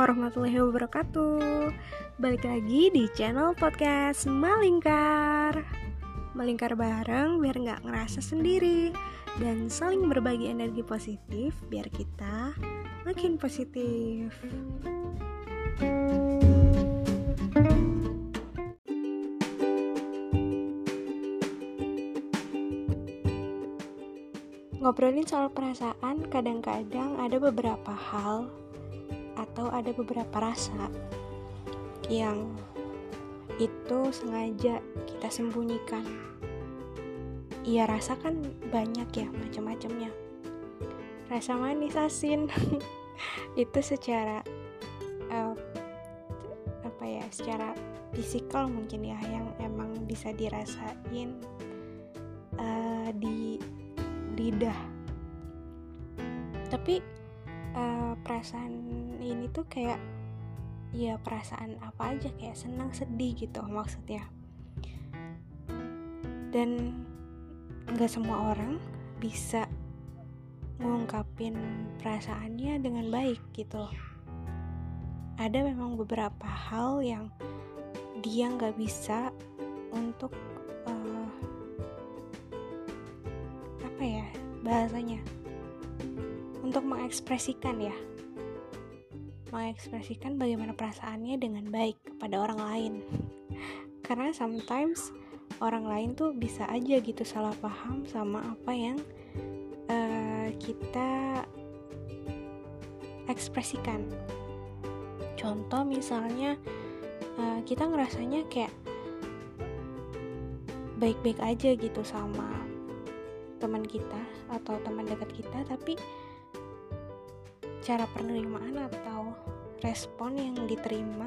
warahmatullahi wabarakatuh. Balik lagi di channel podcast Malingkar. Melingkar bareng biar nggak ngerasa sendiri Dan saling berbagi energi positif biar kita makin positif. Ngobrolin soal perasaan, kadang-kadang ada beberapa hal atau ada beberapa rasa yang itu sengaja kita sembunyikan. Iya rasa kan banyak ya macam-macamnya. Rasa manis asin itu secara uh, apa ya, secara fisikal mungkin ya yang emang bisa dirasain uh, di lidah tapi perasaan ini tuh kayak ya perasaan apa aja kayak senang sedih gitu maksudnya. Dan nggak semua orang bisa ngungkapin perasaannya dengan baik gitu ada memang beberapa hal yang dia nggak bisa untuk apa ya bahasanya? Untuk mengekspresikan ya mengekspresikan bagaimana perasaannya dengan baik kepada orang lain. Karena sometimes orang lain tuh bisa aja gitu salah paham sama apa yang uh, kita ekspresikan. Contoh misalnya uh, kita ngerasanya kayak baik-baik aja gitu sama teman kita atau teman dekat kita tapi cara penerimaan atau respon yang diterima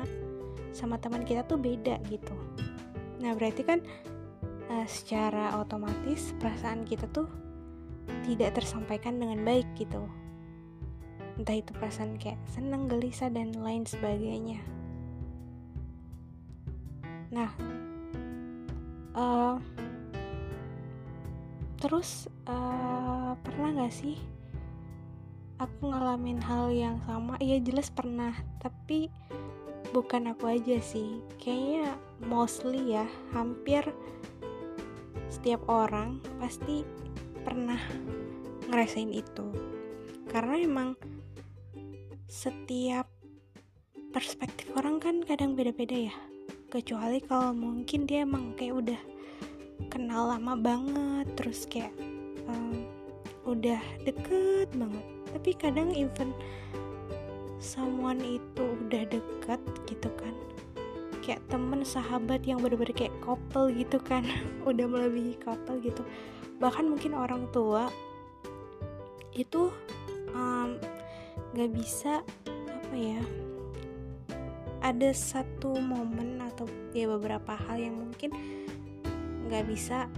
sama teman kita tuh beda gitu. Nah berarti kan uh, secara otomatis perasaan kita tuh tidak tersampaikan dengan baik gitu. Entah itu perasaan kayak senang gelisah dan lain sebagainya. Nah uh, terus uh, pernah gak sih aku ngalamin hal yang sama. Iya jelas pernah tapi bukan aku aja sih. Kayaknya mostly ya hampir setiap orang pasti pernah ngerasain itu. Karena emang setiap perspektif orang kan kadang beda-beda ya. Kecuali kalau mungkin dia emang kayak udah kenal lama banget terus kayak um, udah deket banget tapi kadang even someone itu udah deket gitu kan. Kayak temen sahabat yang bener-bener kayak couple gitu kan. Udah melebihi couple gitu. Bahkan mungkin orang tua itu um, gak bisa apa ya ada satu momen atau ya beberapa hal yang mungkin nggak bisa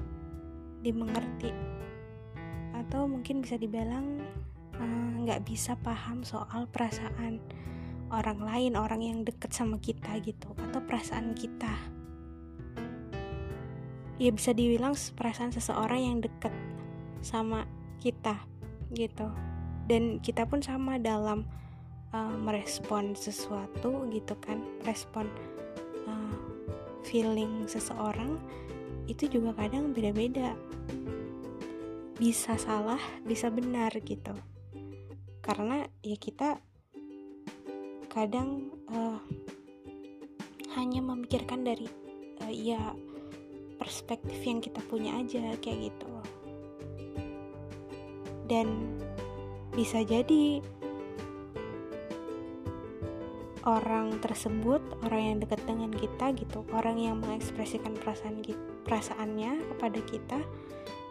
dimengerti. Atau mungkin bisa dibilang nggak uh, bisa paham soal perasaan orang lain orang yang deket sama kita gitu atau perasaan kita. Ya bisa dibilang perasaan seseorang yang deket sama kita gitu. Dan kita pun sama dalam uh, merespon sesuatu gitu kan respon uh, feeling seseorang itu juga kadang beda-beda. Bisa salah bisa benar gitu karena ya kita kadang uh, hanya memikirkan dari uh, ya perspektif yang kita punya aja kayak gitu. Dan bisa jadi orang tersebut orang yang dekat dengan kita gitu orang yang mengekspresikan perasaan perasaannya kepada kita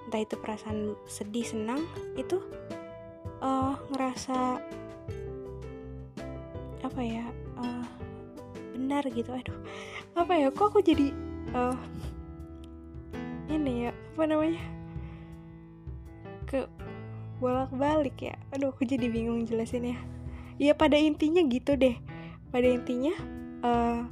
entah itu perasaan sedih senang itu uh, ngerasa apa ya uh, benar gitu. Aduh apa ya kok aku jadi uh, ini ya apa namanya ke bolak balik ya? Aduh aku jadi bingung jelasin ya ya pada intinya gitu deh. Pada intinya uh,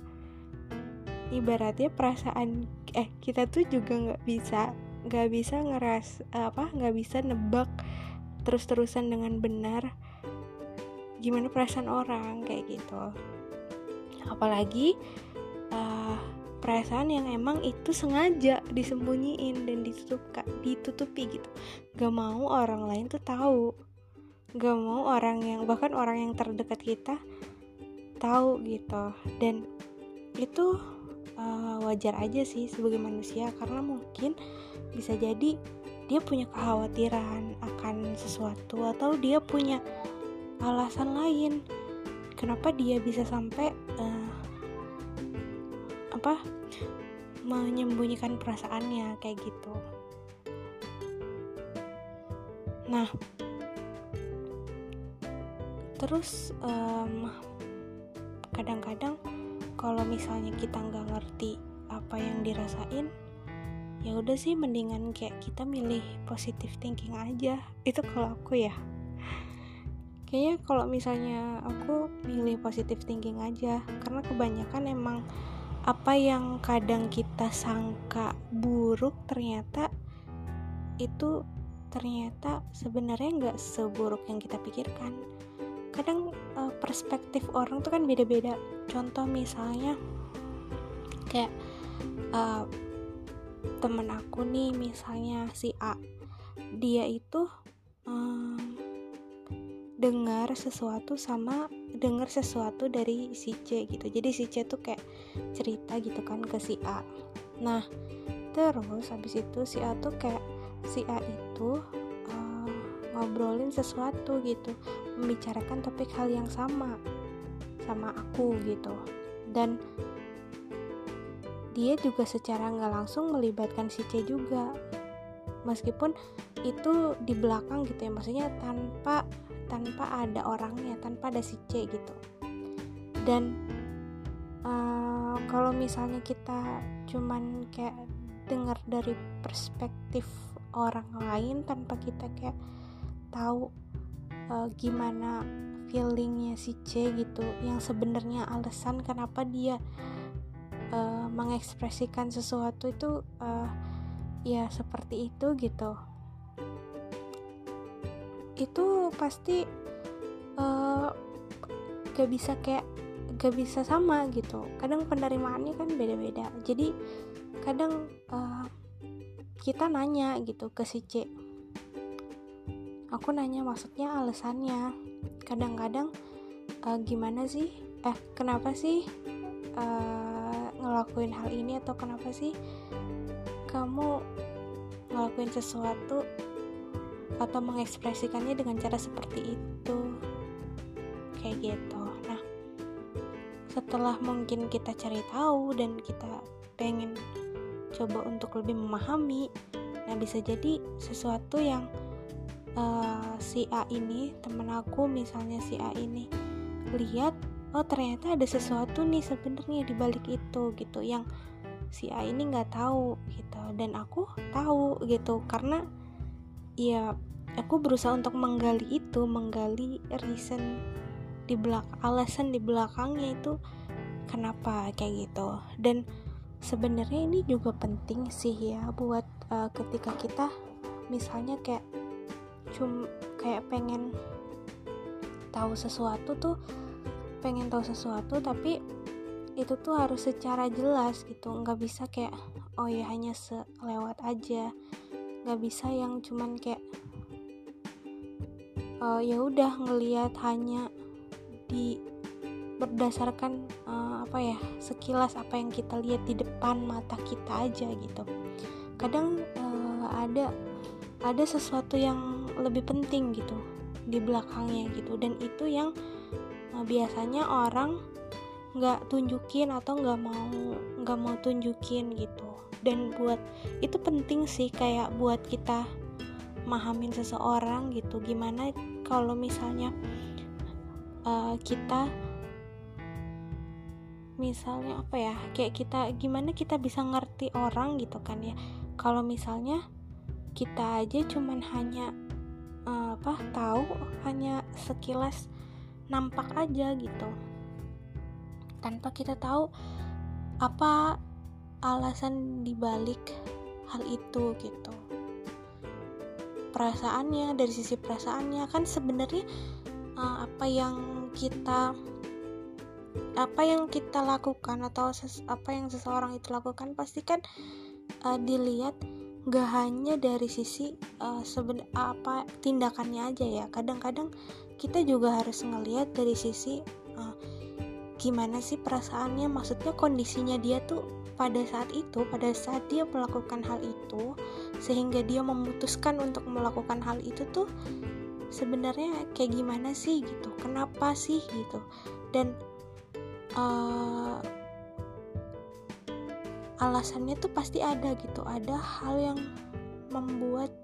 ibaratnya perasaan eh kita tuh juga nggak bisa nggak bisa ngeras apa nggak bisa nebak terus-terusan dengan benar gimana perasaan orang kayak gitu. Apalagi uh, perasaan yang emang itu sengaja disembunyiin dan ditutup ditutupi gitu. Gak mau orang lain tuh tahu. Gak mau orang yang bahkan orang yang terdekat kita tahu gitu. Dan itu uh, wajar aja sih sebagai manusia karena mungkin bisa jadi dia punya kekhawatiran akan sesuatu atau dia punya alasan lain. Kenapa dia bisa sampai uh, apa menyembunyikan perasaannya kayak gitu. Nah terus um, kadang-kadang kalau misalnya kita nggak ngerti apa yang dirasain ya udah sih mendingan kayak kita milih positive thinking aja. Itu kalau aku ya. Kayaknya kalau misalnya aku milih positive thinking aja. Karena kebanyakan emang apa yang kadang kita sangka buruk ternyata itu ternyata sebenarnya nggak seburuk yang kita pikirkan. Kadang uh, perspektif orang tuh kan beda-beda. Contoh misalnya kayak uh, temen aku nih misalnya si A. Dia itu um, dengar sesuatu sama dengar sesuatu dari si C gitu. Jadi si C tuh kayak cerita gitu kan ke si A. Nah terus habis itu si A tuh kayak si A itu ngobrolin sesuatu gitu. Membicarakan topik hal yang sama sama aku gitu. Dan dia juga secara nggak langsung melibatkan si C juga. Meskipun itu di belakang gitu ya maksudnya tanpa tanpa ada orangnya tanpa ada si C gitu. Dan uh, kalau misalnya kita cuman kayak dengar dari perspektif orang lain tanpa kita kayak tahu uh, gimana feelingnya si C gitu yang sebenarnya alasan kenapa dia mengekspresikan sesuatu itu uh, ya seperti itu gitu. Itu pasti uh, gak bisa kayak gak bisa sama gitu. Kadang penerimaannya kan beda-beda. Jadi kadang uh, kita nanya gitu ke si C. Aku nanya maksudnya alasannya. Kadang-kadang uh, gimana sih? Eh kenapa sih uh, ngelakuin hal ini atau kenapa sih kamu ngelakuin sesuatu atau mengekspresikannya dengan cara seperti itu? Kayak gitu. Nah setelah mungkin kita cari tahu dan kita pengen coba untuk lebih memahami nah bisa jadi sesuatu yang uh, si A ini temen aku misalnya si A ini lihat oh ternyata ada sesuatu nih sebenarnya di balik itu gitu yang si A ini nggak tahu gitu. Dan aku tahu gitu. Karena ya aku berusaha untuk menggali itu menggali reason di belakang alasan di belakangnya itu kenapa kayak gitu. Dan sebenarnya ini juga penting sih ya buat uh, ketika kita misalnya kayak cum kayak pengen tahu sesuatu tuh pengen tahu sesuatu tapi itu tuh harus secara jelas gitu. Nggak bisa kayak oh ya hanya selewat aja. Nggak bisa yang cuman kayak uh, ya udah ngelihat hanya di berdasarkan uh, apa ya sekilas apa yang kita lihat di depan mata kita aja gitu. Kadang uh, ada ada sesuatu yang lebih penting gitu di belakangnya gitu. Dan itu yang uh, biasanya orang nggak tunjukin atau nggak mau nggak mau tunjukin gitu. Dan buat itu penting sih kayak buat kita mahamin seseorang gitu. Gimana kalau misalnya uh, kita misalnya apa ya kayak kita gimana kita bisa ngerti orang gitu kan ya. Kalau misalnya kita aja cuman hanya uh, apa tahu hanya sekilas nampak aja gitu. Tanpa kita tahu apa alasan dibalik hal itu gitu. Perasaannya dari sisi perasaannya kan sebenarnya uh, apa yang kita apa yang kita lakukan atau apa yang seseorang itu lakukan pasti kan uh, dilihat gak hanya dari sisi uh, seben apa tindakannya aja ya. Kadang-kadang kita juga harus ngelihat dari sisi uh, gimana sih perasaannya. Maksudnya kondisinya dia tuh pada saat itu pada saat dia melakukan hal itu sehingga dia memutuskan untuk melakukan hal itu tuh sebenarnya kayak gimana sih gitu? Kenapa sih gitu? Dan uh, alasannya tuh pasti ada gitu. Ada hal yang membuat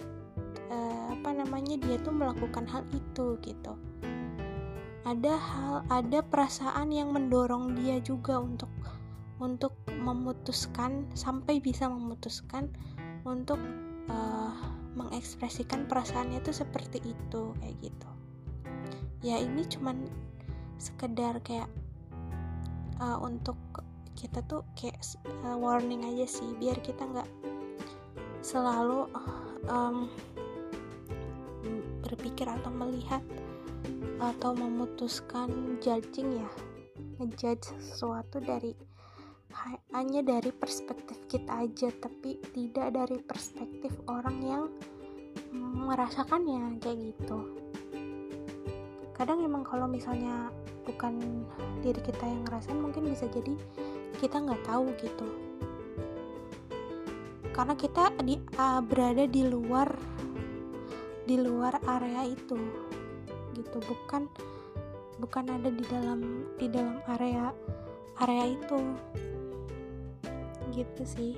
uh, apa namanya dia tuh melakukan hal itu gitu. Ada hal ada perasaan yang mendorong dia juga untuk untuk memutuskan sampai bisa memutuskan untuk uh, mengekspresikan perasaannya tuh seperti itu kayak gitu. Ya ini cuman sekedar kayak uh, untuk kita tuh kayak uh, warning aja sih biar kita nggak selalu um, berpikir atau melihat atau memutuskan judging ya ngejudge sesuatu dari hanya dari perspektif kita aja tapi tidak dari perspektif orang yang merasakannya kayak gitu. Kadang emang kalau misalnya bukan diri kita yang ngerasain mungkin bisa jadi kita nggak tahu gitu. Karena kita di, uh, berada di luar di luar area itu gitu. Bukan bukan ada di dalam di dalam area area itu gitu sih.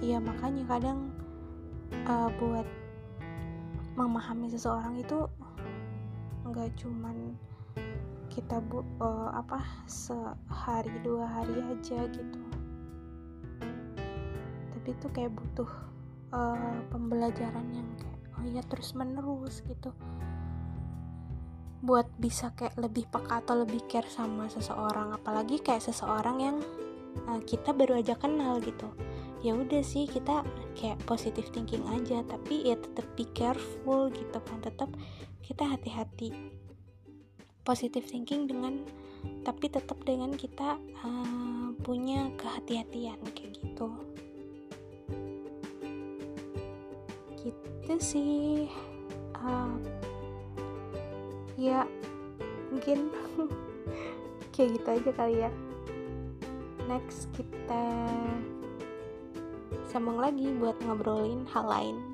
Iya makanya kadang uh, buat memahami seseorang itu nggak cuman kita bu uh, apa sehari dua hari aja gitu. Tapi itu kayak butuh uh, pembelajaran yang kayak oh iya terus menerus gitu. Buat bisa kayak lebih peka atau lebih care sama seseorang. Apalagi kayak seseorang yang uh, kita baru aja kenal gitu. Ya udah sih kita kayak positive thinking aja. Tapi ya tetap be careful gitu kan. Tetap kita hati-hati positive thinking dengan tapi tetap dengan kita uh, punya kehati-hatian kayak gitu. Gitu sih. Uh, ya mungkin kayak gitu aja kali ya. Next kita sambung lagi buat ngobrolin hal lain.